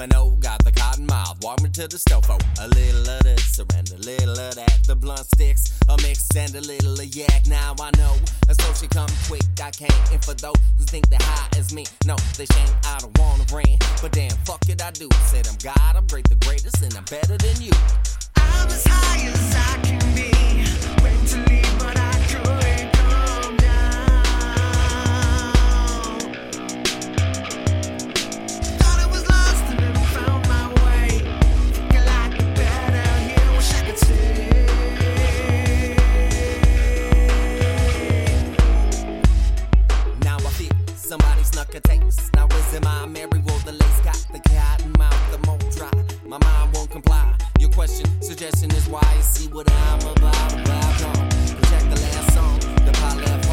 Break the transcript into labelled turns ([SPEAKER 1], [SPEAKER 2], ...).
[SPEAKER 1] and oh, got the cotton mouth. Walk me to the stove, a little of this and a little of that. The blunt sticks, a mix and a little of yak. Now I know, so she come quick. I can't. And for those who think they're high as me, no, they shame. I don't wanna ran, but damn, fuck it, I do. Said I'm God, I'm great, the greatest, and I'm better than you.
[SPEAKER 2] I'm as high as I can be. Went to
[SPEAKER 1] taste. Now is it my Mary Will the lace got the cotton mouth, the more dry. My mind won't comply. Your question, suggestion is why you see what I'm about. Project the last song. The pot